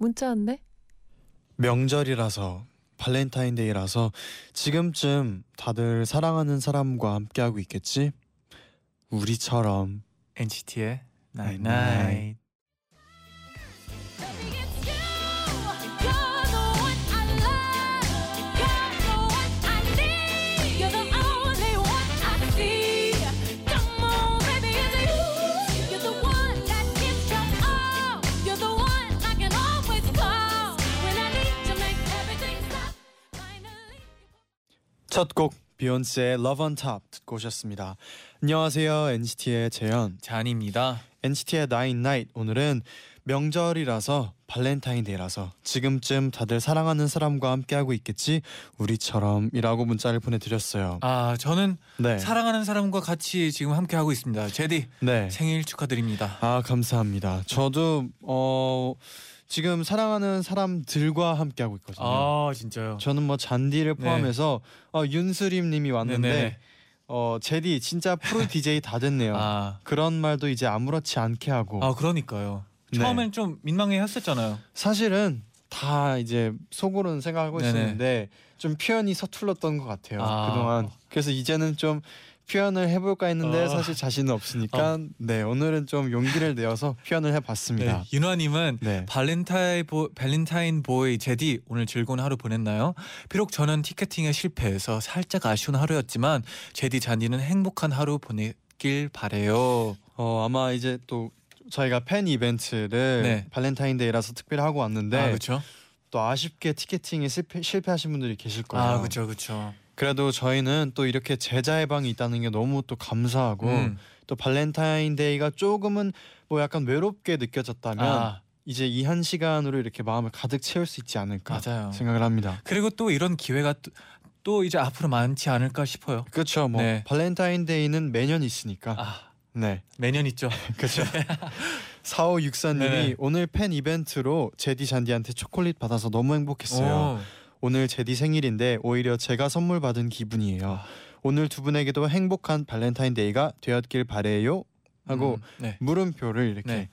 문자 왔네. 명절이라서 발렌타인데이라서 지금쯤 다들 사랑하는 사람과 함께하고 있겠지? 우리처럼 NCT의 Night Night Night. Baby, 첫 곡 비욘세의 Love on Top 듣고 오셨습니다. 안녕하세요 NCT의 재현 잔입니다. NCT의 Nine Night 오늘은 명절이라서 발렌타인데이라서 지금쯤 다들 사랑하는 사람과 함께하고 있겠지 우리처럼이라고 문자를 보내드렸어요. 아 저는 네, 사랑하는 사람과 같이 지금 함께 하고 있습니다. 제디 네. 생일 축하드립니다. 아 감사합니다. 저도 어 지금 사랑하는 사람들과 함께 하고 있거든요. 아 진짜요? 저는 뭐 잔디를 네. 포함해서 어, 윤수림님이 왔는데 네네. 어 제디 진짜 프로 DJ 다 됐네요. 아, 그런 말도 이제 아무렇지 않게 하고 아 그러니까요. 네. 처음엔 좀 민망해했었잖아요. 사실은 다 이제 속으로는 생각하고 네네. 있었는데 좀 표현이 서툴렀던 것 같아요 아. 그동안. 그래서 이제는 좀 표현을 해볼까 했는데 어. 사실 자신은 없으니까 네 오늘은 좀 용기를 내어서 표현을 해봤습니다. 네, 윤화님은 네. 발렌타인 보 발렌타인 보이 제디 오늘 즐거운 하루 보냈나요? 비록 저는 티켓팅에 실패해서 살짝 아쉬운 하루였지만 제디 잔디는 행복한 하루 보내길 바래요. 어 아마 이제 또 저희가 팬 이벤트를 네. 발렌타인데이라서 특별히 하고 왔는데 아. 또 아쉽게 티켓팅에 실패, 실패하신 분들이 계실 거예요. 아 그렇죠 그렇죠. 그래도 저희는 또 이렇게 재쟈의 방이 있다는 게 너무 또 감사하고 음. 또 발렌타인데이가 조금은 뭐 약간 외롭게 느껴졌다면 아 이제 이 한 시간으로 이렇게 마음을 가득 채울 수 있지 않을까 맞아요. 생각을 합니다. 그리고 또 이런 기회가 또, 또 이제 앞으로 많지 않을까 싶어요. 그렇죠. 뭐 네. 발렌타인데이는 매년 있으니까. 아 네. 매년 있죠. 그렇죠. 4564님이 네네. 오늘 팬 이벤트로 제디 잔디한테 초콜릿 받아서 너무 행복했어요. 오. 오늘 제디 생일인데 오히려 제가 선물 받은 기분이에요. 아. 오늘 두 분에게도 행복한 발렌타인데이가 되었길 바래요. 하고 음, 네. 물음표를 이렇게 네.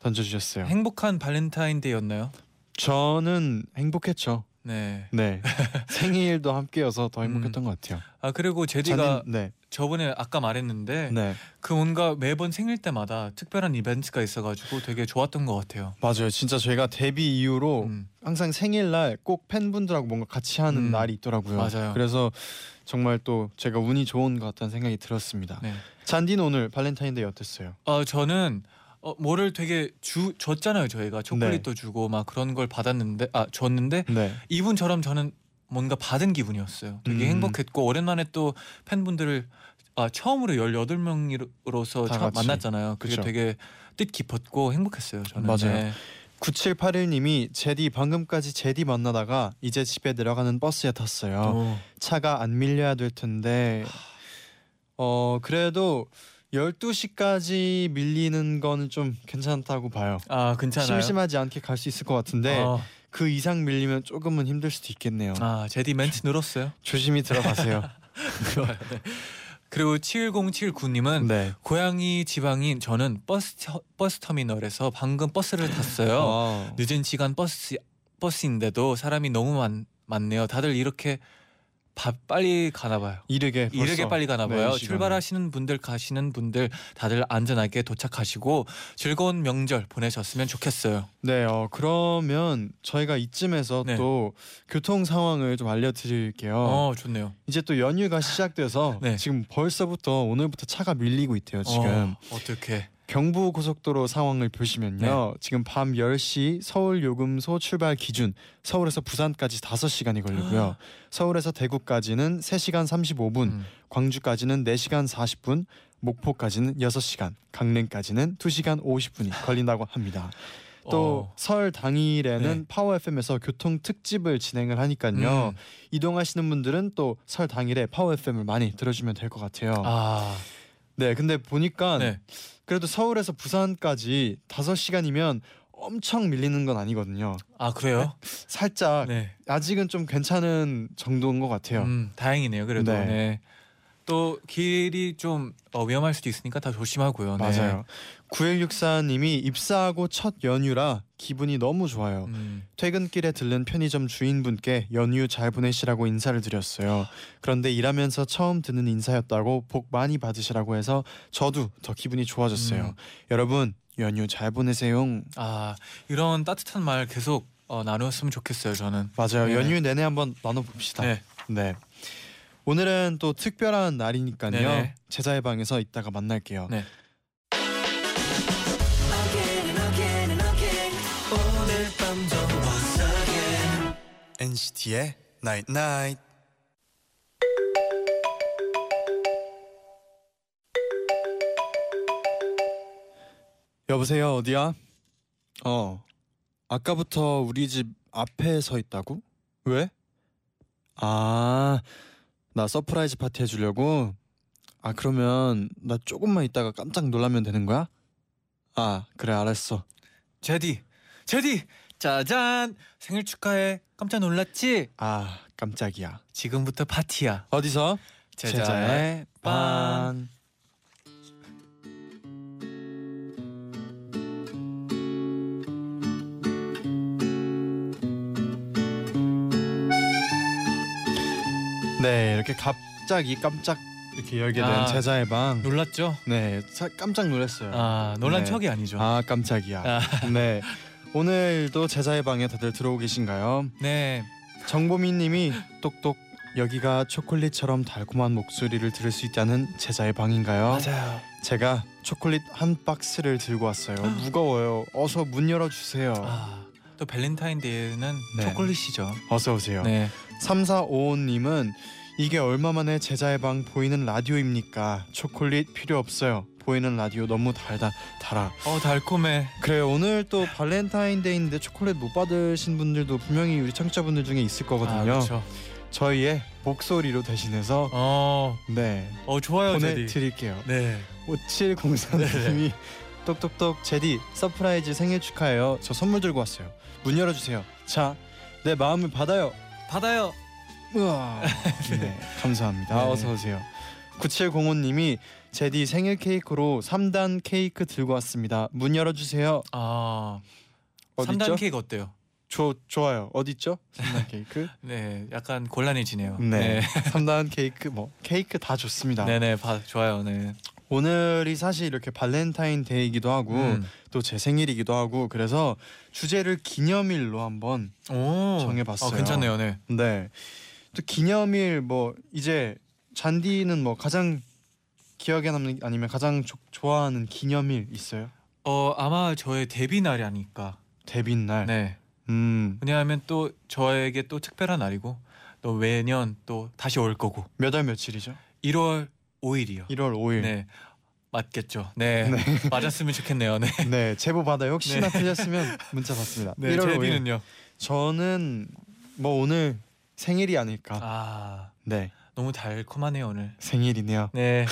던져주셨어요. 행복한 발렌타인데이였나요? 저는 행복했죠. 네. 네 생일도 함께여서 더 행복했던 것 같아요. 아 그리고 제디가 잔디- 네, 저번에 아까 말했는데 네 그 뭔가 매번 생일 때마다 특별한 이벤트가 있어가지고 되게 좋았던 것 같아요. 맞아요. 진짜 저희가 데뷔 이후로 음. 항상 생일날 꼭 팬분들하고 뭔가 같이 하는 음, 날이 있더라고요. 맞아요. 그래서 정말 또 제가 운이 좋은 것 같다는 생각이 들었습니다. 네. 잔디는 오늘 발렌타인데이 어땠어요? 어 저는 어, 뭐를 되게 주 줬잖아요 저희가 초콜릿도 주고 막 그런 걸 받았는데 아 줬는데 네, 이분처럼 저는 뭔가 받은 기분이었어요. 되게 음. 행복했고 오랜만에 또 팬분들을 아 처음으로 18명으로서 다 처음 같이. 만났잖아요. 그게 그쵸. 되게 뜻 깊었고 행복했어요. 저는 맞아요. 네. 9781님이 제디 방금까지 제디 만나다가 이제 집에 내려가는 버스에 탔어요. 오. 차가 안 밀려야 될 텐데 어 그래도 12시까지 밀리는 거는 좀 괜찮다고 봐요. 아 괜찮아요. 심심하지 않게 갈 수 있을 것 같은데 어, 그 이상 밀리면 조금은 힘들 수도 있겠네요. 아 제디 멘트 늘었어요. 조심히 들어가세요. 좋아요. 네. 그리고 70779님은 네. 고향이 지방인 저는 버스 터, 버스 터미널에서 방금 버스를 탔어요. 어. 늦은 시간 버스 버스인데도 사람이 너무 많, 많네요. 다들 이렇게 바, 빨리 가나 봐요. 이르게 벌써. 이르게 빨리 가나 네, 봐요. 이 시간에. 출발하시는 분들 가시는 분들 다들 안전하게 도착하시고 즐거운 명절 보내셨으면 좋겠어요. 네, 어 그러면 저희가 이쯤에서 네. 또 교통 상황을 좀 알려드릴게요. 어, 좋네요. 이제 또 연휴가 시작돼서 네. 지금 벌써부터 오늘부터 차가 밀리고 있대요. 지금 어, 어떻게? 경부 고속도로 상황을 보시면요. 지금 밤 10시 서울 요금소 출발 기준 서울에서 부산까지 5시간이 걸리고요. 서울에서 대구까지는 3시간 35분, 음. 광주까지는 4시간 40분, 목포까지는 6시간, 강릉까지는 2시간 50분이 걸린다고 합니다. 또 어. 설 당일에는 네. 파워 FM에서 교통 특집을 진행을 하니까요. 음. 이동하시는 분들은 또 설 당일에 파워 FM을 많이 들어주면 될 것 같아요. 아, 네, 근데 보니까 네. 그래도 서울에서 부산까지 5시간이면 엄청 밀리는 건 아니거든요. 아 그래요? 살짝 네. 아직은 좀 괜찮은 정도인 것 같아요. 음, 다행이네요. 그래도 네. 네. 또 길이 좀 어, 위험할 수도 있으니까 다 조심하고요. 네. 맞아요. 9164님이 입사하고 첫 연휴라 기분이 너무 좋아요. 음, 퇴근길에 들른 편의점 주인분께 연휴 잘 보내시라고 인사를 드렸어요. 그런데 일하면서 처음 듣는 인사였다고 복 많이 받으시라고 해서 저도 더 기분이 좋아졌어요. 음. 여러분 연휴 잘 보내세요. 아 이런 따뜻한 말 계속 어, 나누었으면 좋겠어요. 저는. 맞아요. 네. 연휴 내내 한번 나눠 봅시다. 네. 네. 오늘은 또 특별한 날이니까요. 네네. 제자의 방에서 이따가 만날게요. 네. NCT의 Night Night. 여보세요. 어디야? 어. 아까부터 우리 집 앞에 서 있다고? 왜? 아, 나 surprise 파티 해주려고? 아, 그러면 나 조금만 있다가 깜짝 놀라면 되는 거야? 아, 그래, 알았어. 제디, 제디, 짜잔 생일 축하해. 깜짝 놀랐지? 아, 깜짝이야. 지금부터 파티야. 어디서? 재쟈의 방. 네, 이렇게 갑자기 깜짝 이렇게 열게 된 아, 제자의 방. 놀랐죠? 네, 사- 깜짝 놀랐어요. 아 놀란 네. 척이 아니죠. 아, 깜짝이야. 아. 네. 오늘도 제자의 방에 다들 들어오고 계신가요? 네. 정보민님이 똑똑 여기가 초콜릿처럼 달콤한 목소리를 들을 수 있다는 제자의 방인가요? 맞아요. 제가 초콜릿 한 박스를 들고 왔어요. 무거워요. 어서 문 열어 주세요. 아, 또 발렌타인데이는 네. 초콜릿이죠. 어서 오세요. 네. 3455님은 이게 얼마 만에 재쟈의 방 보이는 라디오입니까? 초콜릿 필요 없어요. 보이는 라디오 너무 달다 달아. 어 달콤해. 그래요. 오늘 또 발렌타인데이인데 초콜릿 못 받으신 분들도 분명히 우리 청취자분들 중에 있을 거거든요. 아, 그렇죠. 저희의 목소리로 대신해서 어, 네 어 좋아요. 보내드릴게요. 네. 5704님이 똑똑똑 제디 surprise 생일 축하해요. 저 선물 들고 왔어요. 문 열어주세요. 자, 내 마음을 받아요. 받아요. 우와. 네, 감사합니다. 네. 어서 오세요. 9705님이 제디 생일 케이크로 3단 케이크 들고 왔습니다. 문 열어주세요. 아, 어디 3단 있죠? 케이크 어때요? 조, 좋아요. 어디 있죠? 3단 케이크. 네, 약간 곤란해지네요. 네. 3단 케이크 뭐 케이크 다 좋습니다. 네, 네, 봐, 좋아요. 네. 오늘이 사실 이렇게 발렌타인 데이이기도 하고 음. 또제 생일이기도 하고 그래서 주제를 기념일로 한번 오, 정해봤어요. 어, 괜찮네요. 네. 네. 또 기념일 뭐 이제 잔디는 뭐 가장 기억에 남는 아니면 가장 조, 좋아하는 기념일 있어요? 어, 아마 저의 데뷔 날이 아닐까. 데뷔 날. 네. 음. 왜냐하면 또 저에게 또 특별한 날이고 또 매년 또 다시 올 거고 몇 월 며칠이죠? 1월 5일이요. 1월 5일. 네. 맞겠죠. 네. 맞았으면 좋겠네요. 네. 네, 제보 받아요. 혹시나 네. 틀렸으면 문자 받습니다. 네, 1월 5일. 제디는요. 저는 뭐 오늘 생일이 아닐까. 아, 네, 너무 달콤하네요, 오늘. 생일이네요. 네.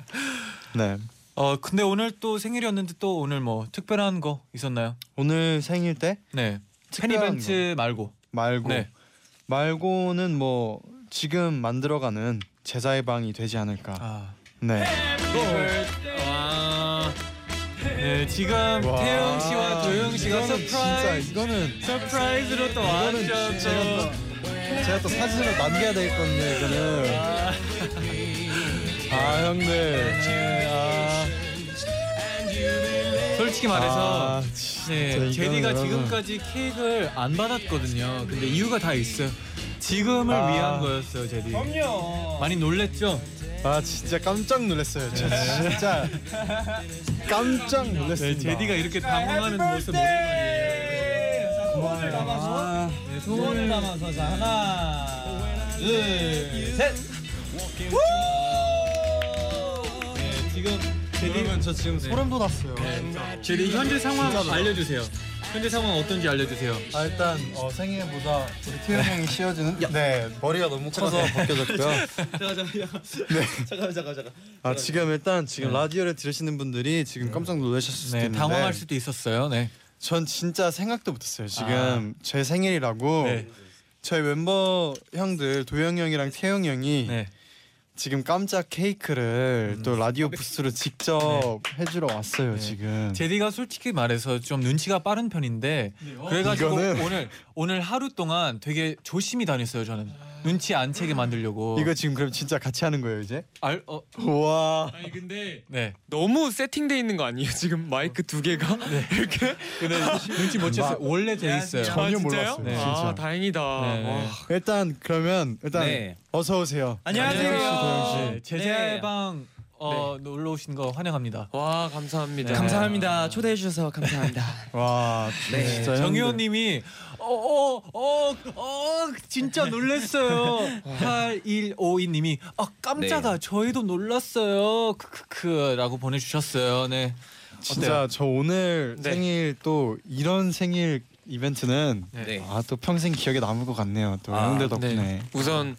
네. 어, 근데 오늘 또 생일이었는데 또 오늘 뭐 특별한 거 있었나요? 오늘 생일 때 네. 팬 이벤트 말고. 말고 네. 말고는 뭐 지금 만들어가는 재쟈의 방이 되지 않을까. 아. 네. 와. 네, 지금 와. 태용 씨와 도영 씨가 이거는 서프라이즈 진짜 이거는 surprise로 또 왔죠. 이거는 제가 또 제가 또 사진으로 남겨야 되겠거든요. 이거는. 아 형들. 네, 아. 솔직히 말해서 아, 네, 이거는 지금까지 케이크를 안 받았거든요. 근데 이유가 다 있어요. 지금을 아. 위한 거였어요, 제디. 그럼요. 많이 놀랬죠? 아 진짜 깜짝 놀랐어요. 저 진짜 깜짝 네, 놀랐습니다. 제디가 이렇게 당황하는 모습 오랜만이에요. 소원을 담아서 네, 소원을 담아서 자 하나 둘셋 네, 지금 여러분 저 지금 소름 돋았어요. 제디 현재 상황 알려주세요. 현재 상황 어떤지 알려주세요. 아 일단 어, 생일보다 우리 태현 형이 씌워주는 네 머리가 너무 커서 벗겨졌고요. 잠깐 잠깐 잠깐 잠깐 잠깐. 아 지금 일단 지금 라디오를 들으시는 분들이 지금 깜짝 놀라셨을 수도 네, 있는데 당황할 수도 있었어요. 네. 전 진짜 생각도 못했어요. 지금 제 생일이라고 네. 저희 멤버 형들 도영 형이랑 태영 형이 네. 지금 깜짝 케이크를 또 라디오 부스로 직접 해주러 왔어요. 네. 지금 제디가 솔직히 말해서 좀 눈치가 빠른 편인데 그래가지고 이거는- 오늘 오늘 하루 동안 되게 조심히 다녔어요. 저는 눈치 안 채게 만들려고. 이거 지금 그럼 진짜 같이 하는 거예요 이제? 알 어, 와 아니 근데 네. 너무 세팅돼 있는 거 아니에요? 지금 마이크 두 개가 이렇게 근데 눈치 못 챘어요. 원래 돼 있어요. 전혀 아, 진짜요? 몰랐어요, 네. 아 진짜. 다행이다. 네. 와. 일단 그러면 일단 네. 어서 오세요. 안녕하세요. 네, 제자방 어, 놀러 오신 거 환영합니다. 와 감사합니다. 네. 감사합니다. 초대해 주셔서 감사합니다. 와 네. 진짜 정효님이 어어어어 어, 어, 진짜 놀랐어요. 8152님이 아 깜짝아 저희도 놀랐어요. 크크크라고 보내주셨어요. 네. 진짜 저 오늘 네. 생일 또 이런 생일 이벤트는 네. 아또 평생 기억에 남을 것 같네요. 또 아, 형들 덕분에. 네. 우선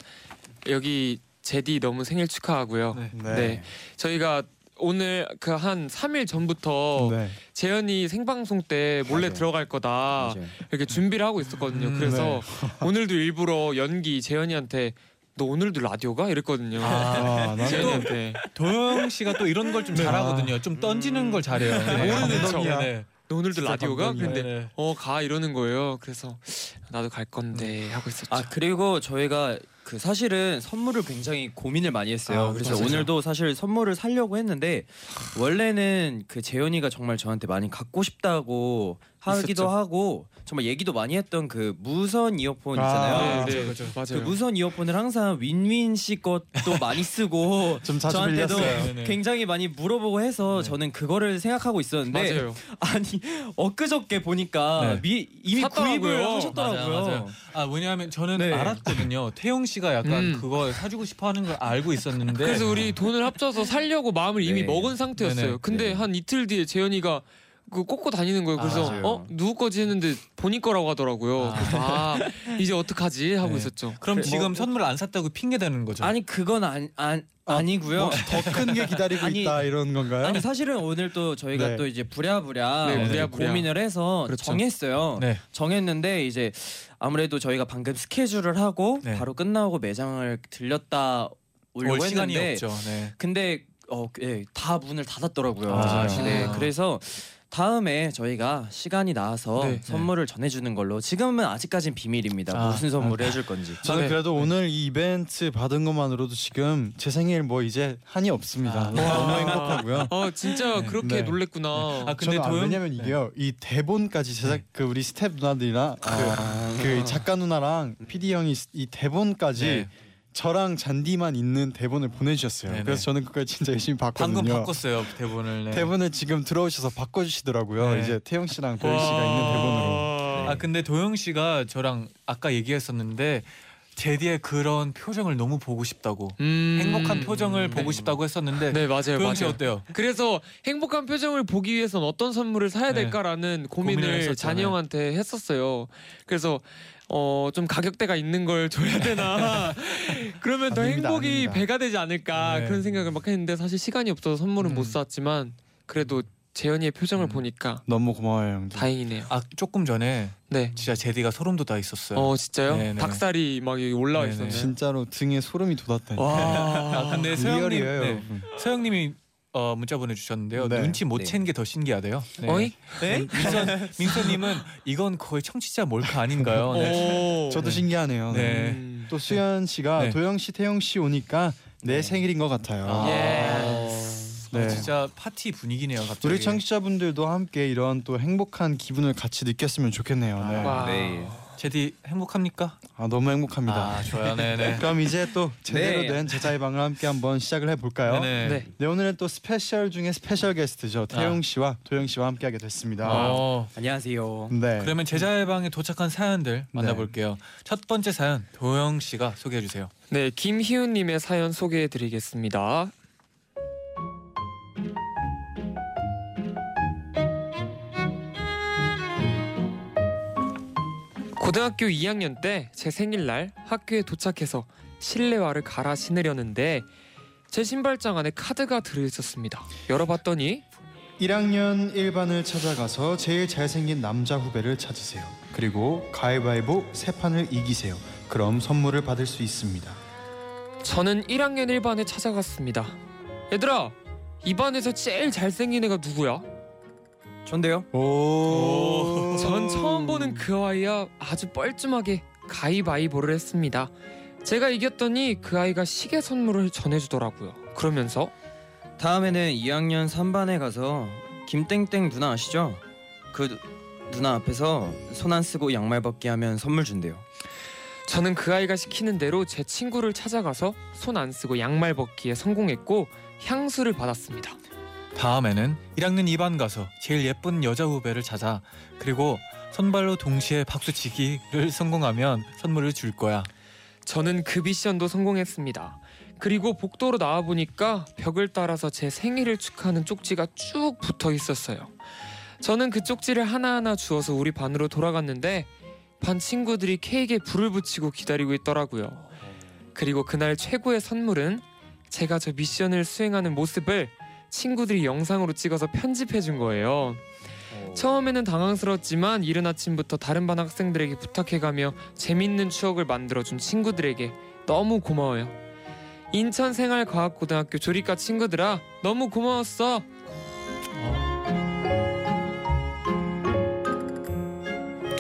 여기 제디 너무 생일 축하하고요. 네. 네. 저희가 오늘 그 한 3일 전부터 네. 재현이 생방송 때 몰래 맞아요. 들어갈 거다 맞아요. 이렇게 준비를 하고 있었거든요. 음, 그래서 오늘도 일부러 연기 재현이한테 너 오늘도 라디오가 이랬거든요. 아, 재현이한테 도영 씨가 또 이런 걸 좀 잘하거든요. 좀 던지는 걸 잘해요. 네. 모르는 척. 네, 네. 너 오늘도 라디오가 감동이야. 근데 네. 어 가 이러는 거예요. 그래서 나도 갈 건데 하고 있었죠. 아 그리고 저희가 그 사실은 선물을 굉장히 고민을 많이 했어요. 아, 그래서 맞아요. 오늘도 사실 선물을 사려고 했는데 원래는 그 재현이가 정말 저한테 많이 갖고 싶다고 하기도 있었죠. 하고 정말 얘기도 많이 했던 그 무선 이어폰 아, 있잖아요. 네, 네, 그죠, 그 맞아요. 무선 이어폰을 항상 윈윈 씨 것도 많이 쓰고 좀 자주 저한테도 빌렸어요. 네네. 굉장히 많이 물어보고 해서 네. 저는 그거를 생각하고 있었는데 맞아요. 아니 엊그저께 보니까 네. 미, 이미 샀더라고요. 구입을 하셨더라고요. 맞아요, 맞아요. 아 왜냐하면 저는 네. 알았거든요. 태용 씨가 약간 음. 그거 사주고 싶어하는 걸 알고 있었는데 그래서 우리 돈을 합쳐서 살려고 마음을 이미 네. 먹은 상태였어요. 네네. 근데 네. 한 이틀 뒤에 재현이가 그 꽂고 다니는 거예요. 그래서 아, 맞아요. 어 누구 거지 했는데 본인 거라고 하더라고요. 아. 그래서 아 이제 어떡하지 하고 네. 있었죠. 그럼 뭐- 지금 선물 안 샀다고 핑계 대는 거죠? 아니 그건 안, 안 아니고요. 더 큰 게 기다리고 아니, 있다 이런 건가요? 아니 사실은 오늘 또 저희가 네. 또 이제 부랴부랴 네, 부랴부랴. 고민을 해서 그렇죠. 정했어요. 네. 정했는데 이제 아무래도 저희가 방금 스케줄을 하고 네. 바로 끝나고 매장을 들렸다 올 오려고 시간이 했는데 없죠. 네. 근데 어, 예, 다 문을 닫았더라고요. 아. 네, 아. 그래서 다음에 저희가 시간이 나서 네, 선물을 전해주는 걸로 지금은 아직까진 비밀입니다. 아, 무슨 선물을 해줄 건지. 저는 네. 그래도 오늘 이 이벤트 받은 것만으로도 지금 제 생일 뭐 이제 한이 없습니다. 아. 너무 행복하고요. 아 진짜 네. 그렇게 네. 놀랬구나. 아 근데 아, 도영 왜냐면 이게요 이 대본까지 제작 그 우리 스텝 누나들이랑 그, 그 작가 누나랑 PD 형이 이 대본까지 네. 저랑 잔디만 있는 대본을 보내주셨어요. 네네. 그래서 저는 그걸 진짜 열심히 봤거든요. 방금 바꿨어요 대본을. 네. 대본을 지금 들어오셔서 바꿔주시더라고요. 네. 이제 태용 씨랑 도영 씨가 있는 대본으로. 아 근데 도영 씨가 저랑 아까 얘기했었는데 제디의 그런 표정을 너무 보고 싶다고 음. 행복한 표정을 보고 싶다고 했었는데 네 맞아요 도영 씨 맞아요. 어때요? 그래서 행복한 표정을 보기 위해선 어떤 선물을 사야 네. 될까라는 고민을 고민을. 잔이 형한테 했었어요. 그래서 어 좀 가격대가 있는 걸 줘야 되나 그러면 더 아닙니다, 행복이 아닙니다. 배가 되지 않을까 네. 그런 생각을 막 했는데 사실 시간이 없어서 선물은 음. 못 샀지만 그래도 재현이의 표정을 음. 보니까 너무 고마워요 형들. 다행이네요. 아 조금 전에 네. 진짜 제디가 소름 돋아 있었어요. 어 진짜요? 네네. 닭살이 막 여기 올라와 네네. 있었네. 진짜로 등에 소름이 돋았다니. 와. 아 근데 서영님, 리얼이에요. 네. 여러분. 서영님이 어, 문자 보내주셨는데요. 네. 눈치 못 네. 챈 게 더 신기하대요. 네. 어이? 네? 민선 민선님은 이건 거의 청취자 몰카 아닌가요? 네. 오. 저도 네. 신기하네요. 네. 네. 음. 또 수현 씨가 네. 도영 씨, 태용 씨 오니까 내 생일인 것 같아요. 아. 예. 아, 진짜 파티 분위기네요. 갑자기. 우리 청취자분들도 함께 이런 또 행복한 기분을 같이 느꼈으면 좋겠네요. 네. 와. 네. 제디 행복합니까? 아 너무 행복합니다. 아 좋아요. 네네. 그럼 이제 또 제대로 네. 된 재쟈의 방을 함께 한번 시작을 해볼까요? 네네. 네. 네, 오늘은 또 스페셜 중에 스페셜 게스트죠. 태용 씨와 도영 씨와 함께하게 됐습니다. 어, 안녕하세요. 네. 그러면 제자의 방에 도착한 사연들 만나볼게요. 첫 번째 사연 도영 씨가 소개해 주세요. 네, 김희훈님의 사연 소개해드리겠습니다. 고등학교 2학년 때 제 생일날 학교에 도착해서 실내화를 갈아 신으려는데 제 신발장 안에 카드가 들어있었습니다. 열어봤더니 1학년 1반을 찾아가서 제일 잘생긴 남자 후배를 찾으세요. 그리고 가위바위보 세 판을 이기세요. 그럼 선물을 받을 수 있습니다. 저는 1학년 1반에 찾아갔습니다. 얘들아, 이 반에서 제일 잘생긴 애가 누구야? 전데요. 오. 전 처음 보는 그 아이야 아주 뻘쭘하게 가위바위보를 했습니다. 제가 이겼더니 그 아이가 시계 선물을 전해주더라고요. 그러면서 다음에는 2학년 3반에 가서 김땡땡 누나 아시죠? 그 누나 앞에서 손 안 쓰고 양말 벗기 하면 선물 준대요. 저는 그 아이가 시키는 대로 제 친구를 찾아가서 손 안 쓰고 양말 벗기에 성공했고 향수를 받았습니다. 다음에는 1학년 2반 가서 제일 예쁜 여자 후배를 찾아 그리고 손발로 동시에 박수치기를 성공하면 선물을 줄 거야. 저는 그 미션도 성공했습니다. 그리고 복도로 나와 보니까 벽을 따라서 제 생일을 축하하는 쪽지가 쭉 붙어 있었어요. 저는 그 쪽지를 하나하나 주워서 우리 반으로 돌아갔는데 반 친구들이 케이크에 불을 붙이고 기다리고 있더라고요. 그리고 그날 최고의 선물은 제가 저 미션을 수행하는 모습을 친구들이 영상으로 찍어서 편집해 준 거예요. 처음에는 당황스러웠지만 이른 아침부터 다른 반 학생들에게 부탁해가며 재밌는 추억을 만들어준 친구들에게 너무 고마워요. 인천생활과학고등학교 조리과 친구들아 너무 고마웠어.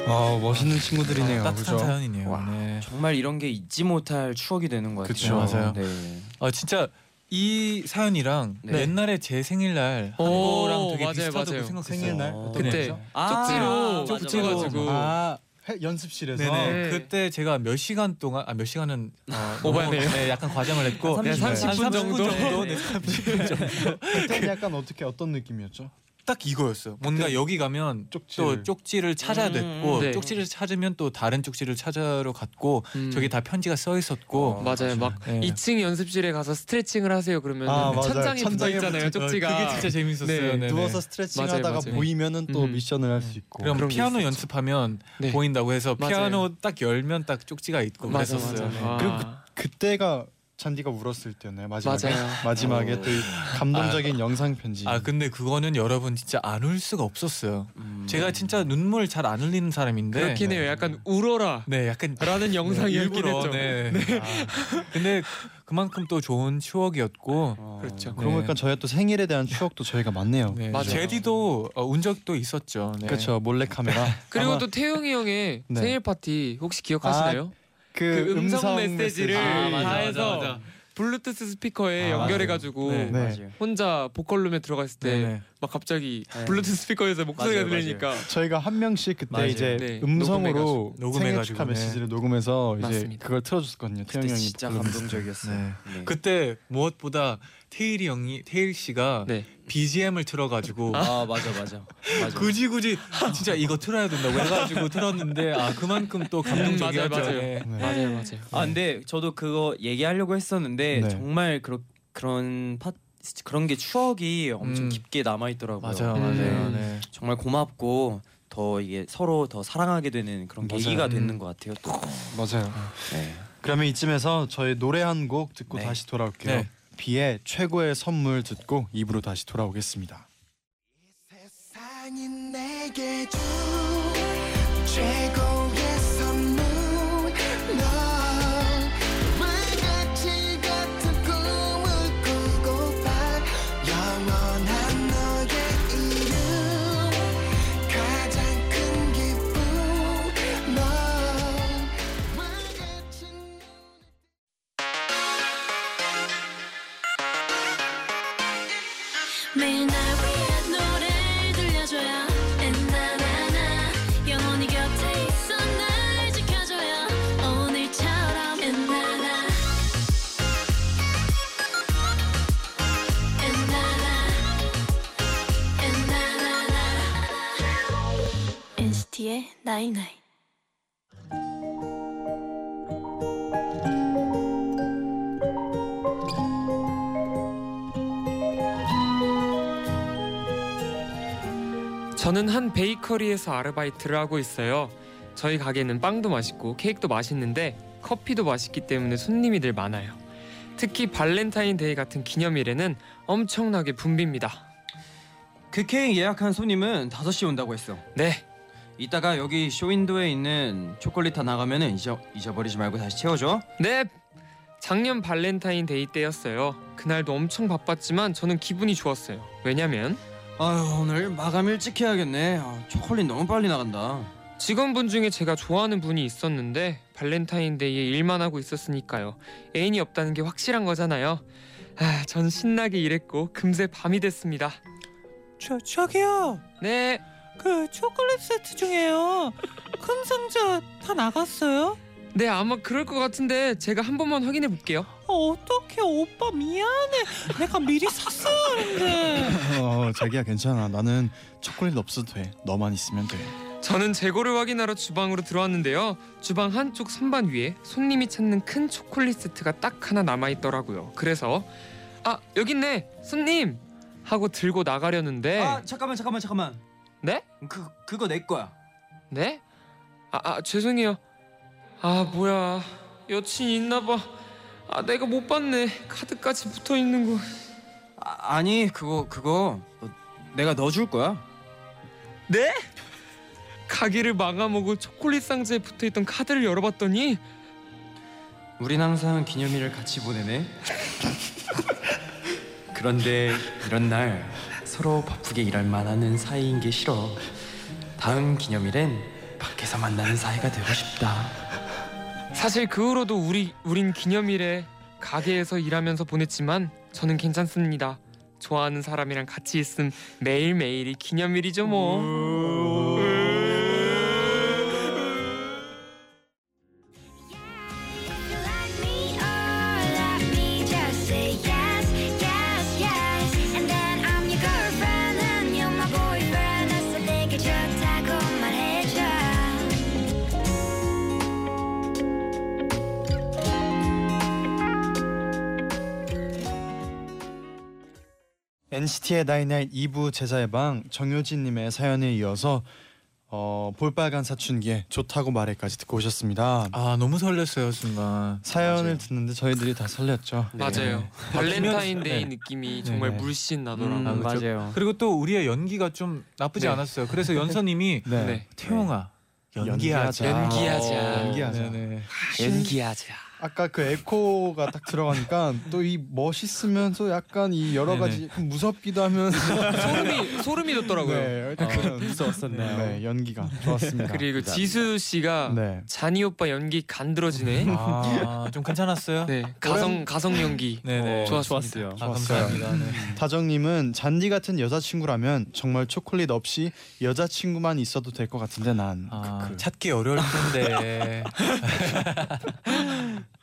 아 멋있는 친구들이네요. 따뜻한 그죠? 사연이네요. 와. 네. 정말 이런 게 잊지 못할 추억이 되는 것 그쵸, 같아요. 맞아요. 네. 아 진짜 이 사연이랑 네. 옛날에 제 생일날 한 오, 거랑 되게 맞아요, 비슷하다고 맞아요. 생각했어요. 생일날 어. 어떤 그때 거죠? 쪽지로 맞아, 붙여가지고 아 해- 연습실에서 네네. 네. 그때 제가 몇 시간 동안 아 몇 시간은 어, 오바네요. 너무, 네, 약간 과정을 했고 한 30한 30분 정도? 정도 네, 30분 정도. 그때는 약간 어떻게 어떤 느낌이었죠? 딱 이거였어요. 뭔가 여기 가면 쪽지를. 또 쪽지를 찾아야 음, 됐고 네. 쪽지를 찾으면 또 다른 쪽지를 찾으러 갔고 음. 저기 다 편지가 써 있었고 어, 맞아요. 막 네. 2층 연습실에 가서 스트레칭을 하세요. 그러면 아, 맞아요. 천장에 붙어 천장에 있잖아요. 붙어- 쪽지가. 그게 진짜 재밌었어요. 네. 네네. 누워서 스트레칭 맞아요, 하다가 맞아요. 보이면은 또 음. 미션을 할 수 있고 그럼 그런 게 피아노 있었죠. 연습하면 네. 보인다고 해서 맞아요. 피아노 딱 열면 딱 쪽지가 있고 맞아 그랬었어요. 맞아. 네. 와. 그리고 그때가 잔디가 울었을 때였나요? 마지막에 맞아요. 마지막에 또이 감동적인 영상 편지. 아 근데 그거는 여러분 진짜 안 울 수가 없었어요. 음. 제가 진짜 눈물 잘 안 흘리는 사람인데 그렇긴 해요. 약간 울어라. 네 약간 라는 영상이었긴 일부러, 했죠. 네. 아, 근데 그만큼 또 좋은 추억이었고 어. 그렇죠. 그러고 보니까 저희가 또 생일에 대한 추억도 저희가 많네요. 네. 맞아요. 제디도 어, 운 적도 있었죠. 네. 그렇죠 몰래 카메라. 그리고 아마 또 태용이 형의 네. 생일 파티 혹시 기억하시나요? 그, 그 음성, 메시지를 메시지. 아, 맞아, 다 해서 맞아, 맞아. 블루투스 스피커에 아, 연결해가지고 네. 네. 맞아요. 혼자 보컬룸에 들어갔을 때막 네네. 갑자기 네. 블루투스 스피커에서 목소리가 맞아요, 들리니까 저희가 한 명씩 그때 맞아요. 이제 네, 음성으로 녹음해가지고. 생일 축하 네. 메시지를 녹음해서 이제 맞습니다. 그걸 틀어줬거든요. 태영 그때 형이 진짜. 감동적이었어요. 네. 네. 그때 무엇보다 테일이 형이 테일 씨가 네. BGM을 틀어가지고 아 맞아 맞아 맞아. 굳이 굳이 진짜 이거 틀어야 된다고 해가지고 틀었는데 아 그만큼 또 감동적이었죠. 음, 맞아요, 맞아요. 네. 네. 맞아요 맞아요. 아 근데 저도 그거 얘기하려고 했었는데 네. 정말 그런 그런 파 그런 게 추억이 엄청 음. 깊게 남아 있더라고요. 맞아요, 음. 맞아요. 네. 정말 고맙고 더 이게 서로 더 사랑하게 되는 그런 맞아요. 계기가 음. 되는 것 같아요. 또. 맞아요. 네. 그러면 이쯤에서 저희 노래 한 곡 듣고 네. 다시 돌아올게요. 네. 비의 최고의 선물 듣고 입으로 다시 돌아오겠습니다. 세상이 내게 준 최고 NCT의 night night 저는 한 베이커리에서 아르바이트를 하고 있어요. 저희 가게는 빵도 맛있고 케이크도 맛있는데 커피도 맛있기 때문에 손님이 늘 많아요. 특히 발렌타인데이 같은 기념일에는 엄청나게 붐빕니다. 그 케이크 예약한 손님은 5시 온다고 했어. 네, 이따가 여기 쇼윈도에 있는 초콜릿 다 나가면은 잊어 잊어버리지 말고 다시 채워줘. 네. 작년 발렌타인 데이 때였어요. 그날도 엄청 바빴지만 저는 기분이 좋았어요. 왜냐면 아유 오늘 마감 일찍 해야겠네. 아, 초콜릿 너무 빨리 나간다. 직원분 중에 제가 좋아하는 분이 있었는데 발렌타인데이에 일만 하고 있었으니까요. 애인이 없다는 게 확실한 거잖아요. 아, 전 신나게 일했고 금세 밤이 됐습니다. 저 저기요. 네, 그 초콜릿 세트 중에요. 큰 상자 다 나갔어요? 네 아마 그럴 것 같은데 제가 한 번만 확인해 볼게요. 어떻게 오빠 미안해. 내가 미리 샀어야 하는데. 어 자기야 괜찮아. 나는 초콜릿 없어도 돼. 너만 있으면 돼. 저는 재고를 확인하러 주방으로 들어왔는데요. 주방 한쪽 선반 위에 손님이 찾는 큰 초콜릿 세트가 딱 하나 남아 있더라고요. 그래서 아 여기 있네 손님 하고 들고 나가려는데 아 잠깐만 잠깐만 잠깐만. 네? 그 그거 내 거야. 네? 아, 아 죄송해요. 아 뭐야 여친 이 있나 봐. 아 내가 못 봤네. 카드까지 붙어 있는 거. 아, 아니 그거 그거 어, 내가 넣어줄 거야. 네? 가게를 망아먹을 초콜릿 상자에 붙어있던 카드를 열어봤더니 우린 항상 기념일을 같이 보내네. 그런데 이런 날 서로 바쁘게 일할 만하는 사이인 게 싫어. 다음 기념일엔 밖에서 만나는 사이가 되고 싶다. 사실 그 후로도 우리 우린 기념일에 가게에서 일하면서 보냈지만 저는 괜찮습니다. 좋아하는 사람이랑 같이 있음 매일 매일이 기념일이죠 뭐. NCT의 night night 2부 재쟈의 방 정효진님의 사연에 이어서 어, 볼빨간 사춘기의 좋다고 말해까지 듣고 오셨습니다. 아 너무 설렜어요 순간. 사연을 맞아요. 듣는데 저희들이 다 설렜죠. 맞아요. 네. 발렌타인데이 네. 느낌이 정말 네. 물씬 나더라고요. 음, 아, 그렇죠. 맞아요. 그리고 또 우리의 연기가 좀 나쁘지 네. 않았어요. 그래서 연서님이 네. 네. 태용아 연기하자. 연기하자. 어, 연기하자. 네네. 연기하자. 아까 그 에코가 딱 들어가니까 또 이 멋있으면서 약간 이 여러. 가지 좀 무섭기도 하면서 소름이 소름이 돋더라고요. 네, 일단 무서웠었네요. 네, 연기가 좋았습니다. 그리고 지수 씨가 네. 쟈니 오빠 연기 간드러지네. 아 좀 괜찮았어요? 네, 가성 가성 연기. 네네. 좋았습니다. 아, 감사합니다. 네. 다정님은 잔디 같은 여자친구라면 정말 초콜릿 없이 여자친구만 있어도 될 것 같은데 난. 아, 크크. 찾기 어려울 텐데.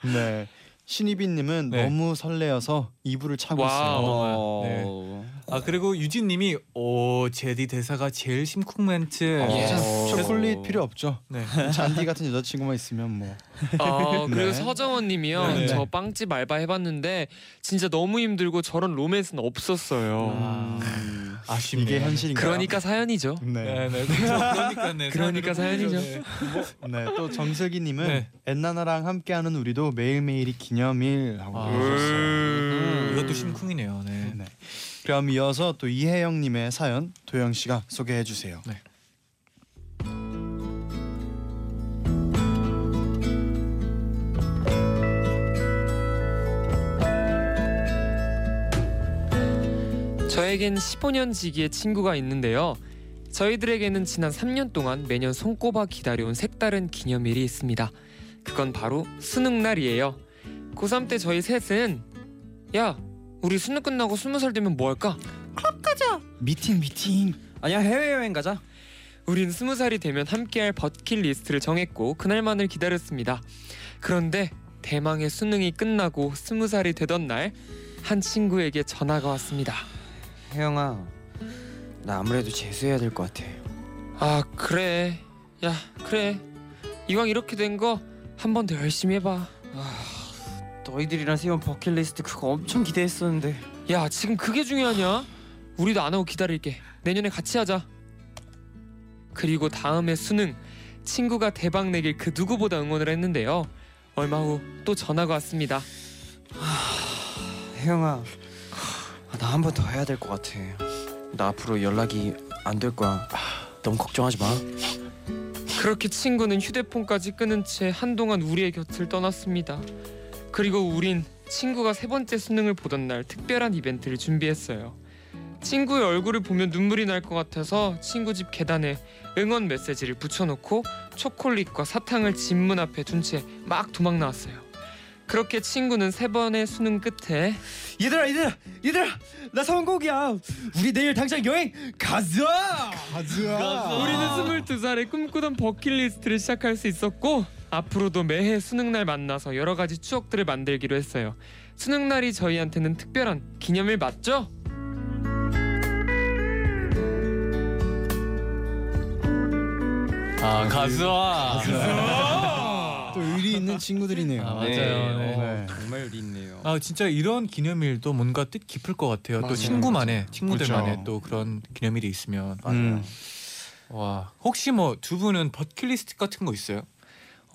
네. 신이빈님은 네. 너무 설레어서 이불을 차고 wow. 있어요. 네. 아 그리고 유진님이 오 제디 대사가 제일 심쿵 멘트. 어, yes. 초콜릿 필요 없죠. 네. 잔디 같은 여자친구만 있으면 뭐. 아 그리고 네. 서정원님이요. 네. 저 빵집 알바 해봤는데 진짜 너무 힘들고 저런 로맨스는 없었어요. 아, 아쉽네요. 이게 현실인가요? 그러니까 사연이죠. 네. 네 네. 그러니까 네. 그러니까 사연이죠. 네. 네. 또 정슬기님은 네. 엔나나랑 함께하는 우리도 매일매일이 기념일 하고 아. 보내주셨어요. 음. 이것도 심쿵이네요. 네. 네. 그럼 이어서 또 이혜영님의 사연 도영 씨가 소개해 주세요. 네. 저에겐 15년 지기의 친구가 있는데요. 저희들에게는 지난 3년 동안 매년 손꼽아 기다려온 색다른 기념일이 있습니다. 그건 바로 수능 날이에요. 고3 때 저희 셋은 야, 우리 수능 끝나고 20살 되면 뭐 할까? 미팅 미팅. 아니야 해외 여행 가자. 우린 20살이 되면 함께할 버킷리스트를 정했고 그날만을 기다렸습니다. 그런데 대망의 수능이 끝나고 20살이 되던 날 한 친구에게 전화가 왔습니다. 혜영아, 나 아무래도 재수해야 될 것 같아. 아 그래 야 그래 이왕 이렇게 된 거 한 번 더 열심히 해봐 너희들이랑 세운 버킷리스트 그거 엄청 기대했었는데. 야 지금 그게 중요하냐 우리도 안 하고 기다릴게 내년에 같이 하자 그리고 다음에 수능 친구가 대박 내길 그 누구보다 응원을 했는데요. 얼마 후 또 전화가 왔습니다. 혜영아 나 한 번 더 해야 될 것 같아 나 앞으로 연락이 안 될 거야 너무 걱정하지 마 그렇게 친구는 휴대폰까지 끊은 채 한동안 우리의 곁을 떠났습니다. 그리고 우린 친구가 세 번째 수능을 보던 날 특별한 이벤트를 준비했어요. 친구의 얼굴을 보면 눈물이 날 것 같아서 친구 집 계단에 응원 메시지를 붙여놓고 초콜릿과 사탕을 집 문 앞에 둔 채 막 도망 나왔어요. 그렇게 친구는 세 번의 수능 끝에 얘들아 얘들아 얘들아 나 성공이야 우리 내일 당장 여행 가자 우리는 22살에 꿈꾸던 버킷리스트를 시작할 수 있었고 앞으로도 매해 수능날 만나서 여러 가지 추억들을 만들기로 했어요. 수능날이 저희한테는 특별한 기념일 맞죠? 아 가수와. 또 의리 있는 친구들이네요. 아, 맞아요. 네. 네. 정말 의리 있네요 아 진짜 이런 기념일도 뭔가 뜻 깊을 것 같아요. 맞아요. 또 친구만의 친구들만의 그렇죠. 또 그런 기념일이 있으면 음. 와 혹시 뭐 두 분은 버킷리스트 같은 거 있어요?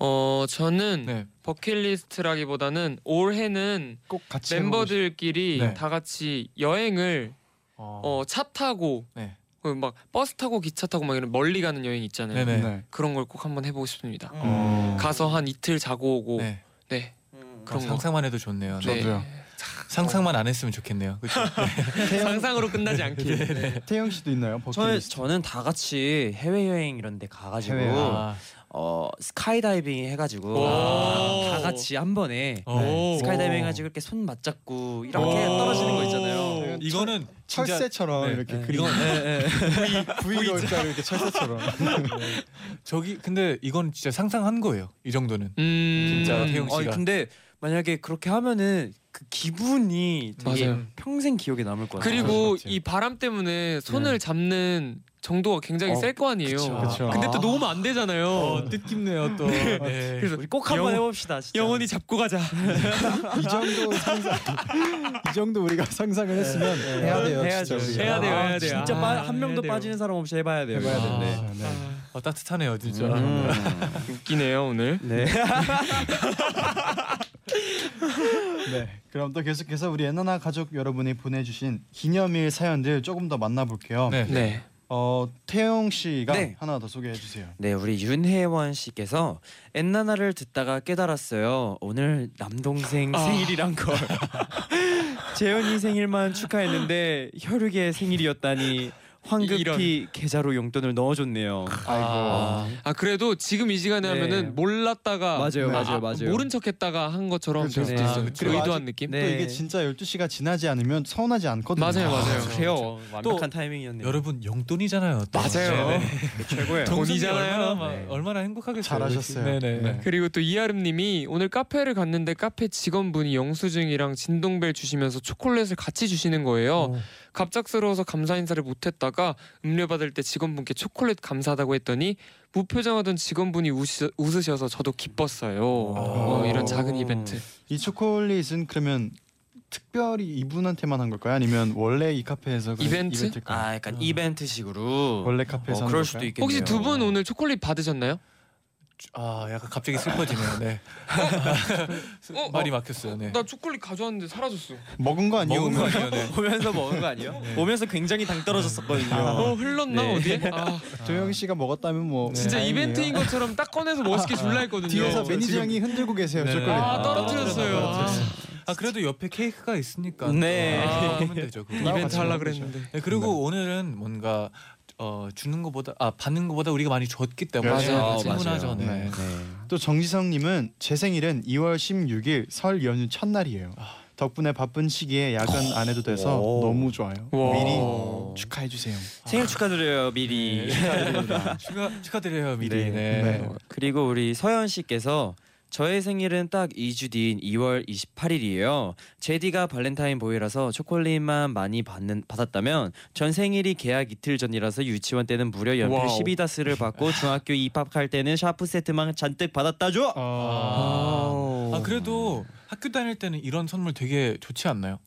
어 저는 네. 버킷리스트라기보다는 올해는 꼭 같이 멤버들끼리 네. 다 같이 여행을 어, 어, 차 타고 네. 그막 버스 타고 기차 타고 막 이런 멀리 가는 여행 있잖아요. 네네. 네. 그런 걸 꼭 한번 해보고 싶습니다. 어. 가서 한 이틀 자고 오고 네, 네. 그런 그럼 거. 상상만 해도 좋네요. 네. 저도요. 상상만 안 했으면 좋겠네요. 그렇죠? 상상으로 끝나지 않길. 태용 씨도 있나요? 저는 버킷리스트. 저는 다 같이 해외 여행 이런 데 가가지고 해외. 아, 어 스카이다이빙 해가지고 오. 다 같이 한 번에 오. 스카이다이빙 해가지고 이렇게 손 맞잡고 이렇게 오. 떨어지는 거 있잖아요. 이거는 진짜 철새처럼 네. 이렇게 네. 그림 이건 V 글자로 이렇게 철새처럼. 저기 근데 이건 진짜 상상한 거예요. 이 정도는. 음, 진짜 태용 아니 씨가. 근데 만약에 그렇게 하면은 그 기분이 되게 맞아요. 평생 기억에 남을 것 같아요. 그리고. 이 바람 때문에 손을 잡는 정도가 굉장히 어, 셀 거 아니에요. 그쵸. 그쵸. 근데 또 놓으면 안 되잖아요. 어, 뜻깊네요 또. 네. 그래서 우리 꼭 한번 해봅시다. 진짜. 영원히 잡고 가자. 이 정도 상상, 이 정도 우리가 상상을 했으면 해야 돼요. 해야죠. 진짜. 해야 돼요, 아, 해야 돼요. 진짜 아, 빠- 한 명도 돼요. 빠지는 사람 없이 해봐야 돼요. 해봐야. 네. 네. 어, 따뜻하네요 진짜. 음. 웃기네요 오늘. 네. 네. 그럼 또 계속해서 우리 엔나나 가족 여러분이 보내주신 기념일 사연들 조금 더 만나볼게요. 네. 네. 어 태영 씨가 네. 하나 더 소개해 주세요. 네, 우리 윤혜원 씨께서 엔나나를 듣다가 깨달았어요. 오늘 남동생 아. 생일이란 걸. 재현이 생일만 축하했는데 혈육의 생일이었다니 황급히 계좌로 용돈을 넣어줬네요. 아, 아 그래도 지금 이 시간에 네. 하면은 몰랐다가 맞아요, 네. 맞아요, 아, 맞아요. 모른 척했다가 한 것처럼 그렇죠. 될 수도 네. 있어요. 아, 그리고 의도한 느낌. 네. 또 이게 진짜 12시가 지나지 않으면 서운하지 않거든요. 맞아요, 맞아요. 그래요. 완벽한 타이밍이었네요. 여러분 용돈이잖아요. 또. 맞아요. 네, 네. 최고예요. 동생이 돈이잖아요. 얼마나, 막- 네. 얼마나 행복하겠어요. 잘하셨어요. 네네. 네. 그리고 또 이하름님이 오늘 카페를 갔는데 카페 직원분이 영수증이랑 진동벨 주시면서 초콜릿을 같이 주시는 거예요. 어. 갑작스러워서 감사 인사를 못했다가 음료 받을 때 직원분께 초콜릿 감사하다고 했더니 무표정하던 직원분이 웃으, 웃으셔서 저도 기뻤어요. 어, 이런 작은 이벤트. 이 초콜릿은 그러면 특별히 이분한테만 한 걸까요? 아니면 원래 이 카페에서 이벤트? 이벤트일까요? 아, 약간 이벤트식으로 원래 카페에서 어, 하는 그럴 걸까요? 수도 있겠네요. 혹시 두 분 오늘 초콜릿 받으셨나요? 아 약간 갑자기 슬퍼지네요. 네. 어? 말이 막혔어요. 네. 나 초콜릿 가져왔는데 사라졌어. 먹은 거 아니에요? 먹은 거? 아니에요? 네. 오면서 먹은 거 아니에요? 오면서 굉장히 당 떨어졌었거든요. 어 흘렀나 네. 어디에? 아 조영 씨가 먹었다면 뭐 진짜 다행이네요. 이벤트인 것처럼 딱 꺼내서 멋있게 줄라 했거든요. 뒤에서 매니저 형이 흔들고 계세요. 네. 초콜릿. 아 떨어뜨렸어요. 떨어뜨렸어요. 아 그래도 옆에 케이크가 있으니까. 네. 아, 하면 되죠. 그거. 이벤트 하려. 그랬는데. 네, 그리고 오늘은 뭔가 어, 주는 것보다 아 받는 것보다 우리가 많이 줬기 때문에 맞아요. 충분하죠. 네. 네. 또 정지성님은 제 생일은 2월 16일 설 연휴 첫날이에요. 덕분에 바쁜 시기에 야근 안 해도 돼서 오. 너무 좋아요. 와. 미리 오. 축하해 주세요. 생일 축하드려요 미리. 축하 축하드려요 미리. 네. 네. 네. 그리고 우리 서현 씨께서 저의 생일은 딱 2주 뒤인 2월 28일이에요. 제디가 발렌타인 보이라서 초콜릿만 많이 받는 받았다면 전 생일이 개학 이틀 전이라서 유치원 때는 무려 연필 wow. 12다스를 받고 중학교 입학할 때는 샤프 세트만 잔뜩 받았다죠. 아, 아 그래도 학교 다닐 때는 이런 선물 되게 좋지 않나요?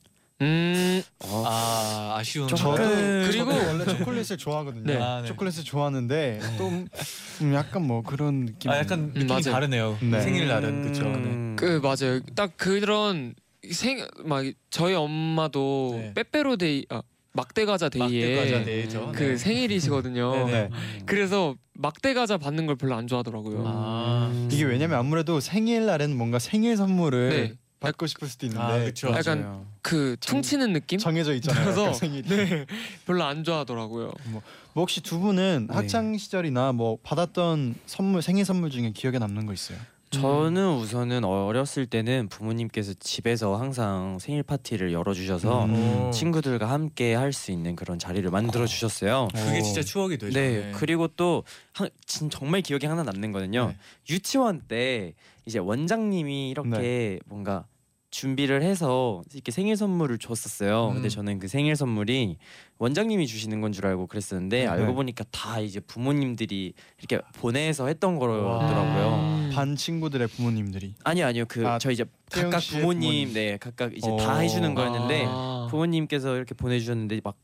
음 어, 아 아쉬운 저도 그리고- 원래 초콜릿을 좋아하거든요. 네. 아, 네. 초콜릿을 좋아하는데 또 음, 약간 뭐 그런 느낌. 아 약간 느낌이 맞아요. 다르네요. 네. 생일날은 그쵸. 네. 음, 그 맞아요. 딱 그런 생 막 저희 엄마도 네. 빼빼로데이 아 막대 과자 데이에 데이죠. 그 네. 생일이시거든요. 네네. 네. 그래서 막대 과자 받는 걸 별로 안 좋아하더라고요. 아, 이게 왜냐면 아무래도 생일 날에는 뭔가 생일 선물을 네. 받고 싶을 수도 있는데 아 그쵸. 약간 맞아요. 그 퉁치는 느낌? 정해져 있잖아요. 그래서- 생일이. 네. 별로 안 좋아하더라고요. 뭐 혹시 두 분은 네. 학창 시절이나 뭐 받았던 선물 생일 선물 중에 기억에 남는 거 있어요? 저는 우선은 어렸을 때는 부모님께서 집에서 항상 생일 파티를 열어주셔서 음. 친구들과 함께 할 수 있는 그런 자리를 만들어 주셨어요. 그게 진짜 추억이 되죠. 네, 그리고 또 한, 진, 정말 기억에 하나 남는 거는요. 네. 유치원 때 이제 원장님이 이렇게 뭔가 준비를 해서 이렇게 생일 선물을 줬었어요. 음. 근데 저는 그 생일 선물이 원장님이 주시는 건 줄 알고 그랬었는데 알고 네. 보니까 다 이제 부모님들이 이렇게 보내서 했던 거더라고요. 음. 반 친구들의 부모님들이 아니요, 아니요. 그 아, 저 이제 각각 부모님, 부모님. 네, 각각 이제 어. 다 해주는 거였는데 아. 부모님께서 이렇게 보내주셨는데 막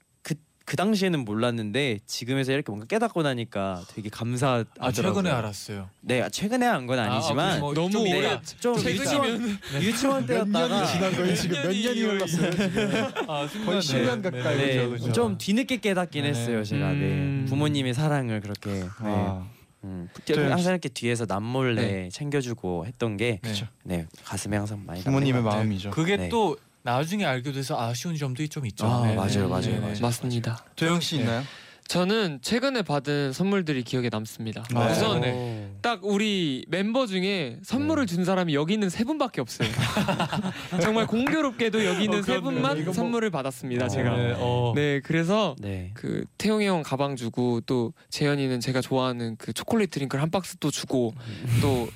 그그 당시에는 몰랐는데 지금에서 이렇게 뭔가 깨닫고 나니까 되게 감사하더라고요. 아 최근에 알았어요. 네, 최근에 한 건 아니지만 아, 뭐 너무 좀 오래- 내가- 좀 최근이면 유치원, 유치원 때였다가 지난 거예요 지금 몇 년이 흘렀어요 지금 아, 거의 10년 가까이 네, 그죠, 그죠. 좀 뒤늦게 깨닫긴 네. 했어요 제가 음. 네. 부모님의 사랑을 그렇게 네. 아, 음, 네. 항상 이렇게 뒤에서 남몰래 네. 챙겨주고 했던 게 네. 네, 가슴에 항상 많이 부모님의. 마음이죠. 그게 네. 또 나중에 알게 돼서 아쉬운 점도 좀 있죠. 아, 네, 맞아요, 네, 맞아요, 네, 맞아요. 네. 맞습니다. 도영 씨 네. 있나요? 저는 최근에 받은 선물들이 기억에 남습니다. 네. 우선 네. 딱 우리 멤버 중에 선물을 준 사람이 여기 있는 세 분밖에 없어요. 정말 공교롭게도 여기 있는 어, 세. 분만 뭐- 선물을 받았습니다. 어. 제가. 네, 어. 네, 그래서 네. 그 태용이 형 가방 주고 또 재현이는 제가 좋아하는 그 초콜릿 드링크를 한 박스 또 주고 또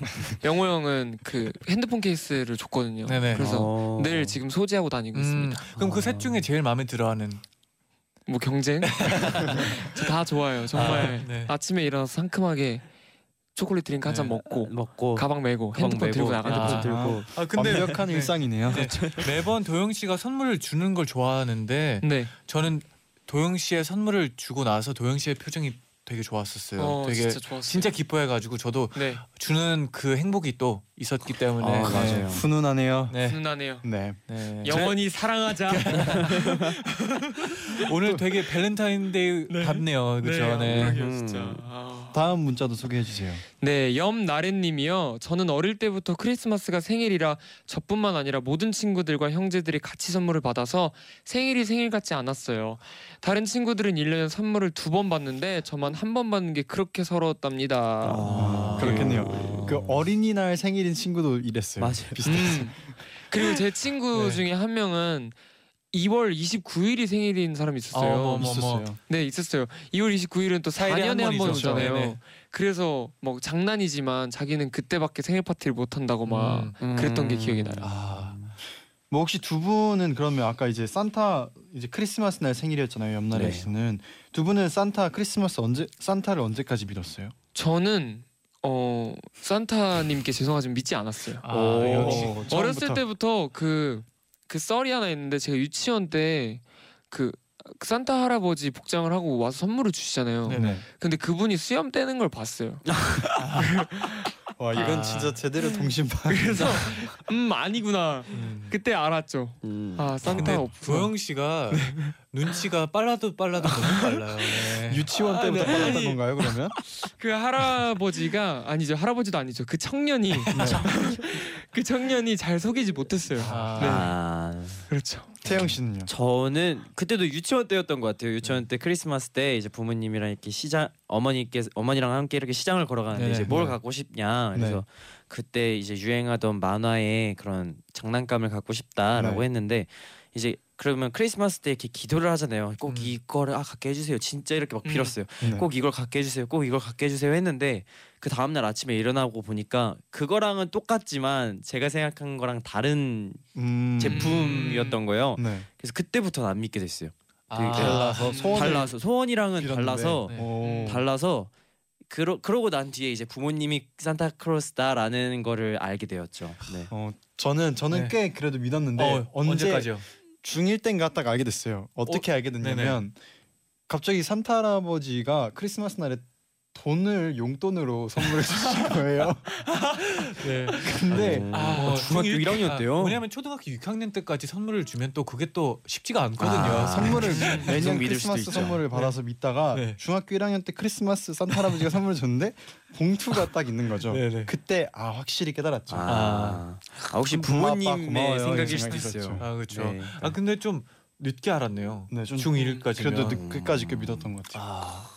영호 형은 그 핸드폰 케이스를 줬거든요. 네네. 그래서 어. 늘 지금 소지하고 다니고 음, 있습니다. 그럼 그 셋 중에 제일 마음에 들어하는 뭐 경쟁? 저 다 좋아요. 정말 아, 네. 아침에 일어나서 상큼하게 초콜릿 드링크 한잔 네. 먹고 먹고 가방 메고 가방 핸드폰 들고 메고, 나가는 아. 들고 아 근데 완벽한 네. 일상이네요. 네. 매번 도영 씨가 선물을 주는 걸 좋아하는데 네. 저는 도영 씨의 선물을 주고 나서 도영 씨의 표정이 되게 좋았었어요. 어, 되게 진짜 진짜, 좋았어요. 기뻐해가지고 저도 네. 주는 그 행복이 또 있었기 때문에 아, 네. 맞아요. 훈훈하네요. 네. 훈훈하네요. 네. 네. 영원히 사랑하자. 오늘 되게 밸런타인데이 같네요. 그렇죠. 네. 음. 진짜. 아. 다음 문자도 소개해 주세요. 네, 염나래님이요. 저는 어릴 때부터 크리스마스가 생일이라 저뿐만 아니라 모든 친구들과 형제들이 같이 선물을 받아서 생일이 생일 같지 않았어요. 다른 친구들은 1년에 선물을 두 번 받는데 저만 한 번 받는 게 그렇게 서러웠답니다. 아, 그렇겠네요. 그 어린이날 생일인 친구도 이랬어요. 맞아요. 음. 그리고 제 친구 네. 중에 한 명은 2월 29일이 생일인 사람이 있었어요. 어머, 어머. 있었어요. 네, 있었어요. 2월 29일은 또 사일에 한 4년에 한번 번이죠. 오잖아요. 네네. 그래서 뭐 장난이지만 자기는 그때밖에 생일 파티를 못 한다고 막 음. 그랬던 게 기억이 나요. 아, 뭐 혹시 두 분은 그러면 아까 이제 산타 이제 크리스마스 날 생일이었잖아요. 염나래 네. 씨는 두 분은 산타 크리스마스 언제 산타를 언제까지 믿었어요? 저는 어 산타님께 죄송하지만 믿지 않았어요. 아 오. 역시 처음부터. 어렸을 때부터 그 그 썰이 하나 있는데 제가 유치원 때 그 산타 할아버지 복장을 하고 와서 선물을 주시잖아요. 네네. 근데 그분이 수염 떼는 걸 봤어요. 와 이건 아. 진짜 제대로 동심파. 그래서 음 아니구나. 음. 그때 알았죠. 음. 아 산타 없구나. 도영 씨가 눈치가 빨라도 빨라도 너무 빨라요. 네. 유치원 아, 때부터 네. 빨랐던 아니. 건가요? 그러면? 그 할아버지가 아니죠 할아버지도 아니죠 그 청년이 그 청년이 잘 속이지 못했어요. 아, 아, 그렇죠. 태영 씨는요? 저는 그때도 유치원 때였던 것 같아요. 유치원 때 크리스마스 때 이제 부모님이랑 이렇게 시장 어머니께 어머니랑 함께 이렇게 시장을 걸어가는데 네네. 이제 뭘 네. 갖고 싶냐 그래서 그때 이제 유행하던 만화의 그런 장난감을 갖고 싶다라고 네. 했는데 이제 그러면 크리스마스 때 이렇게 기도를 하잖아요. 꼭 음. 이거를 아 갖게 해주세요. 진짜 이렇게 막 음. 빌었어요. 네. 꼭 이걸 갖게 해주세요. 꼭 이걸 갖게 해주세요 했는데 그 다음 날 아침에 일어나고 보니까 그거랑은 똑같지만 제가 생각한 거랑 다른 음. 제품이었던 거예요. 네. 그래서 그때부터는 안 믿게 됐어요. 아, 달라서 소원을 달라서 소원이랑은 빌었는데. 달라서 네. 오. 달라서 그러 그러고 난 뒤에 이제 부모님이 산타크로스다라는 거를 알게 되었죠. 네. 어 저는 저는 네. 꽤 그래도 믿었는데 어, 언제 언제까지요? 중1 때인가 딱 알게 됐어요. 어떻게 알게 됐냐면 갑자기 산타 할아버지가 크리스마스 날에 돈을 용돈으로 선물해 주신 거예요. 네. 근데 아, 중학교 중1 1학년 때요? 왜냐면 초등학교 6학년 때까지 선물을 주면 또 그게 또 쉽지가 않거든요. 아. 선물을 계속 매년 크리스마스. 선물을 받아서 믿다가 네. 중학교 1학년 때 크리스마스 산타 할아버지가 선물을 줬는데 봉투가 딱 있는 거죠. 네네. 그때 아 확실히 깨달았죠. 아, 아 혹시 엄마, 아빠 부모님의 생각일 수도 있어요. 아 그렇죠. 네. 아 근데 좀 늦게 알았네요. 네, 좀 중1까지면. 그래도 늦게까지 꽤 믿었던 것 같아요.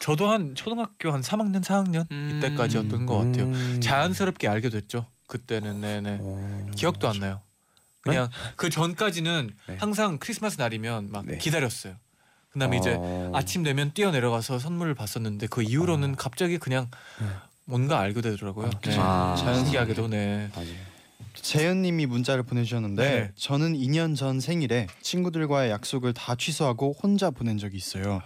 아, 저도 한 초등학교 한 3학년 4학년 음. 이때까지였던 것 같아요. 음. 자연스럽게 알게 됐죠. 그때는 네네. 어. 기억도 안 나요. 그냥 그 전까지는 네. 항상 크리스마스 날이면 막 네. 기다렸어요. 그다음에 이제 어. 아침 되면 뛰어 내려가서 선물을 받았는데 그 이후로는 갑자기 그냥 네. 뭔가 알게 되더라고요. 네. 아. 신기하게도 네. 맞아요. 재현님이 문자를 보내주셨는데 네. 저는 2년 전 생일에 친구들과의 약속을 다 취소하고 혼자 보낸 적이 있어요.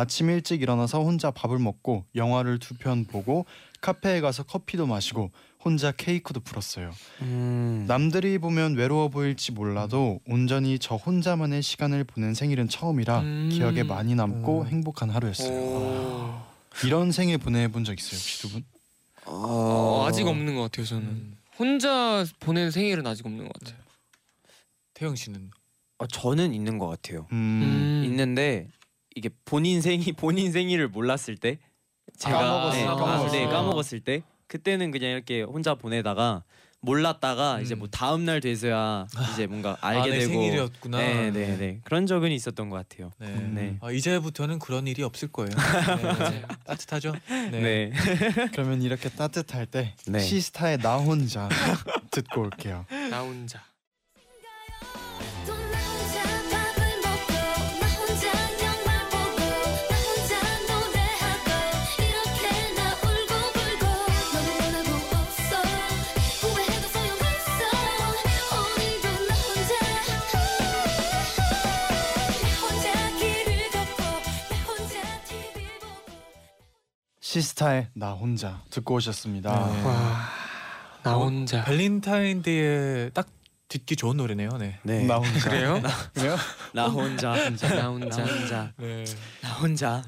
아침 일찍 일어나서 혼자 밥을 먹고 영화를 두 편 보고 카페에 가서 커피도 마시고 혼자 케이크도 불었어요. 음. 남들이 보면 외로워 보일지 몰라도 온전히 저 혼자만의 시간을 보낸 생일은 처음이라 음. 기억에 많이 남고 음. 행복한 하루였어요. 오. 이런 생일 보내본 적 있어요 혹시 두 분? 어, 아직 없는 것 같아요 저는. 음. 혼자 보낸 생일은 아직 없는 것 같아요. 태영 씨는 어, 저는 있는 것 같아요. 음. 있는데 이게 본인 생일 본인 생일을 몰랐을 때 제가 까먹었을 네, 때, 아, 까먹었을 네, 때. 까먹었을 때 그때는 그냥 이렇게 혼자 보내다가 몰랐다가 이제 뭐 다음 날 돼서야 이제 뭔가 알게 아, 내 되고 생일이었구나. 네, 네, 네. 그런 적은 있었던 것 같아요. 네. 네. 아, 이제부터는 그런 일이 없을 거예요. 네. 따뜻하죠? 네. 네. 그러면 이렇게 따뜻할 때 네. 시스타의 나 혼자 듣고 올게요. 나 혼자 시스타의 나 혼자 듣고 오셨습니다. 네. 와. 나 혼자. 발렌타인데이에 딱 듣기 좋은 노래네요. 네. 네. 나 혼자. 그래요? 그래요? 나 혼자 나나 혼자. 혼자 네. 나 혼자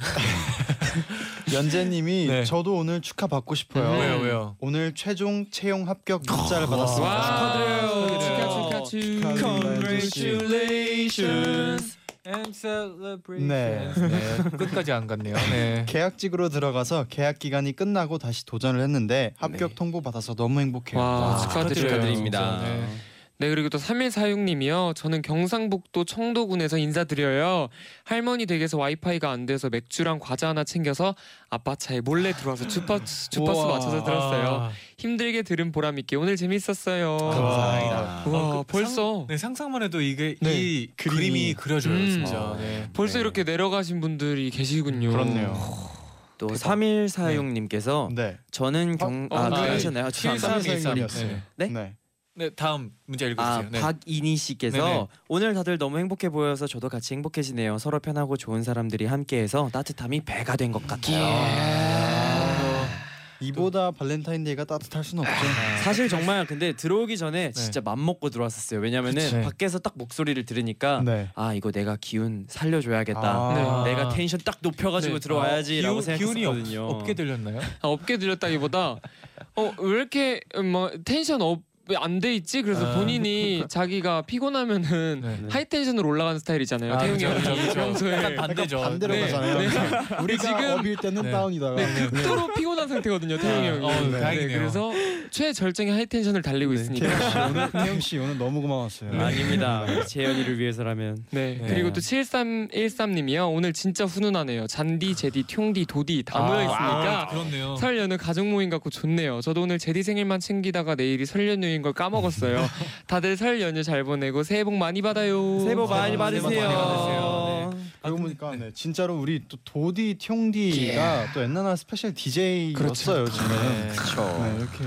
연재님이 네. 저도 오늘 축하 받고 싶어요. 음. 왜요, 왜요? 오늘 최종 채용 합격 문자를 받았습니다. 와. 축하드려요. 축하 축하 축하. Congratulations. And celebrations. 네. 네. 끝까지 안 갔네요. 네. 계약직으로 들어가서 계약 기간이 끝나고 다시 도전을 했는데 합격 네. 통보 받아서 너무 행복해요. 와, 아, 축하드려요. 축하드립니다. 진짜, 네. 네 그리고 또 3146님이요. 저는 경상북도 청도군에서 인사드려요. 할머니 댁에서 와이파이가 안 돼서 맥주랑 과자 하나 챙겨서 아빠 차에 몰래 들어와서 주파수, 주파수 우와. 맞춰서 들었어요. 아, 힘들게 들은 보람 있게 오늘 재밌었어요. 감사합니다. 와 아, 그 벌써 상, 네, 상상만 해도 이게 네, 이 그림이. 그림이, 그려져요, 음. 진짜. 어. 네. 벌써 네. 이렇게 내려가신 분들이 계시군요. 그렇네요. 또 3146님께서 네. 저는 경 어, 아, 네. 그러셨나요? 죄송합니다. 7323. 네. 네? 네. 네, 다음 문제 아, 읽어주세요. 네. 박이니 씨께서 네네. 오늘 다들 너무 행복해 보여서 저도 같이 행복해지네요. 서로 편하고 좋은 사람들이 함께해서 따뜻함이 배가 된 것 같아요. 아, 이보다 밸런타인데이가 따뜻할 수는 없죠. 사실 정말 근데 들어오기 전에 진짜 맘 먹고 들어왔었어요. 왜냐면은 그치. 밖에서 딱 목소리를 들으니까 네. 아 이거 내가 기운 살려줘야겠다. 아. 내가 텐션 딱 높여가지고 네. 들어와야지라고 기운- 기운이 없, 생각했거든요. 없게 들렸나요? 아, 없게 들렸다기보다 어 왜 이렇게 뭐 tension up 안 돼 있지? 그래서 아. 본인이 자기가 피곤하면은 네. high tension으로 올라가는 스타일이잖아요. 아, 태용이 형이 그죠. 평소에 약간 반대죠. 반대로 네. 가잖아요. 네. 우리가 지금- up일 때는 네. 다운이다가. 네, 극도로 피곤한 상태거든요, 태용이 형이. 어, 다행이네요. 그래서 최절정의 high tension을 달리고 있으니까. 태용 씨 오늘 태용 씨 오늘 너무 고마웠어요. 아닙니다. 재현이를 위해서라면. 네. 네. 그리고 또 7313님이요. 오늘 진짜 훈훈하네요. 쟌디, 재디, 퉁디, 도디 다 모여 있으니까 아, 그렇네요. 설 연휴 가족 모임 같고 좋네요. 저도 오늘 재디 생일만 챙기다가 내일이 설 연휴인 걸 까먹었어요. 다들 설 연휴 잘 보내고 새해 복 많이 받아요. 새해 복 많이 받으세요. 받으세요. 그러고 보니까 네, 진짜로 우리 또 도디 퉁디가 또 엔나나 special DJ였어요 요즘에. 네. 그렇죠. 네, 이렇게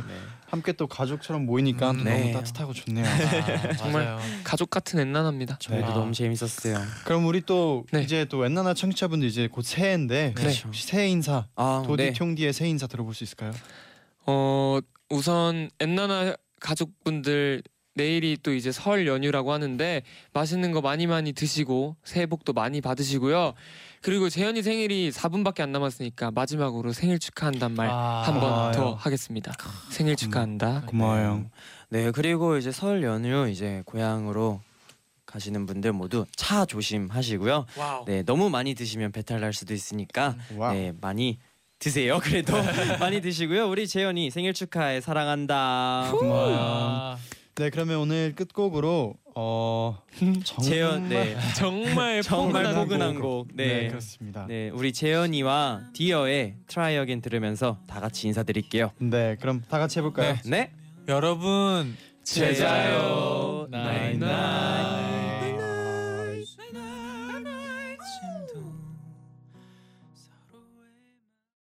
함께 또 가족처럼 모이니까 또 네. 너무 따뜻하고 좋네요. 아, 정말. 가족 같은 엔난합니다. 저희도 네. 너무 재밌었어요. 그럼 우리 또 네. 이제 또 엔나나 청취자분들 이제 곧 새해인데 그렇죠. 혹시 새해 인사 아, 도디 네. 퉁디의 새해 인사 들어볼 수 있을까요? 어 우선 엔나나 가족분들 내일이 또 이제 설 연휴라고 하는데 맛있는 거 많이 많이 드시고 새해 복도 많이 받으시고요. 그리고 재현이 생일이 4분밖에 안 남았으니까 마지막으로 생일 축하한단 말한번 아, 더 하겠습니다. 생일 축하한다. 고마워요. 네 그리고 이제 설 연휴 이제 고향으로 가시는 분들 모두 차 조심하시고요. 와우. 네 너무 많이 드시면 배탈 날 수도 있으니까 와우. 네 많이 드세요. 그래도 많이 드시고요. 우리 재현이 생일 축하해 사랑한다. 고마워요. 네 그러면 오늘 끝곡으로 어 정말 재현 네 정말 정말 포근한 곡. 곡. 네, 네. 그렇습니다. 네, 우리 재현이와 디어의 Try Again 들으면서 다 같이 인사드릴게요. 네 그럼 다 같이 해볼까요? 네. 여러분 제자요. 나잇나잇.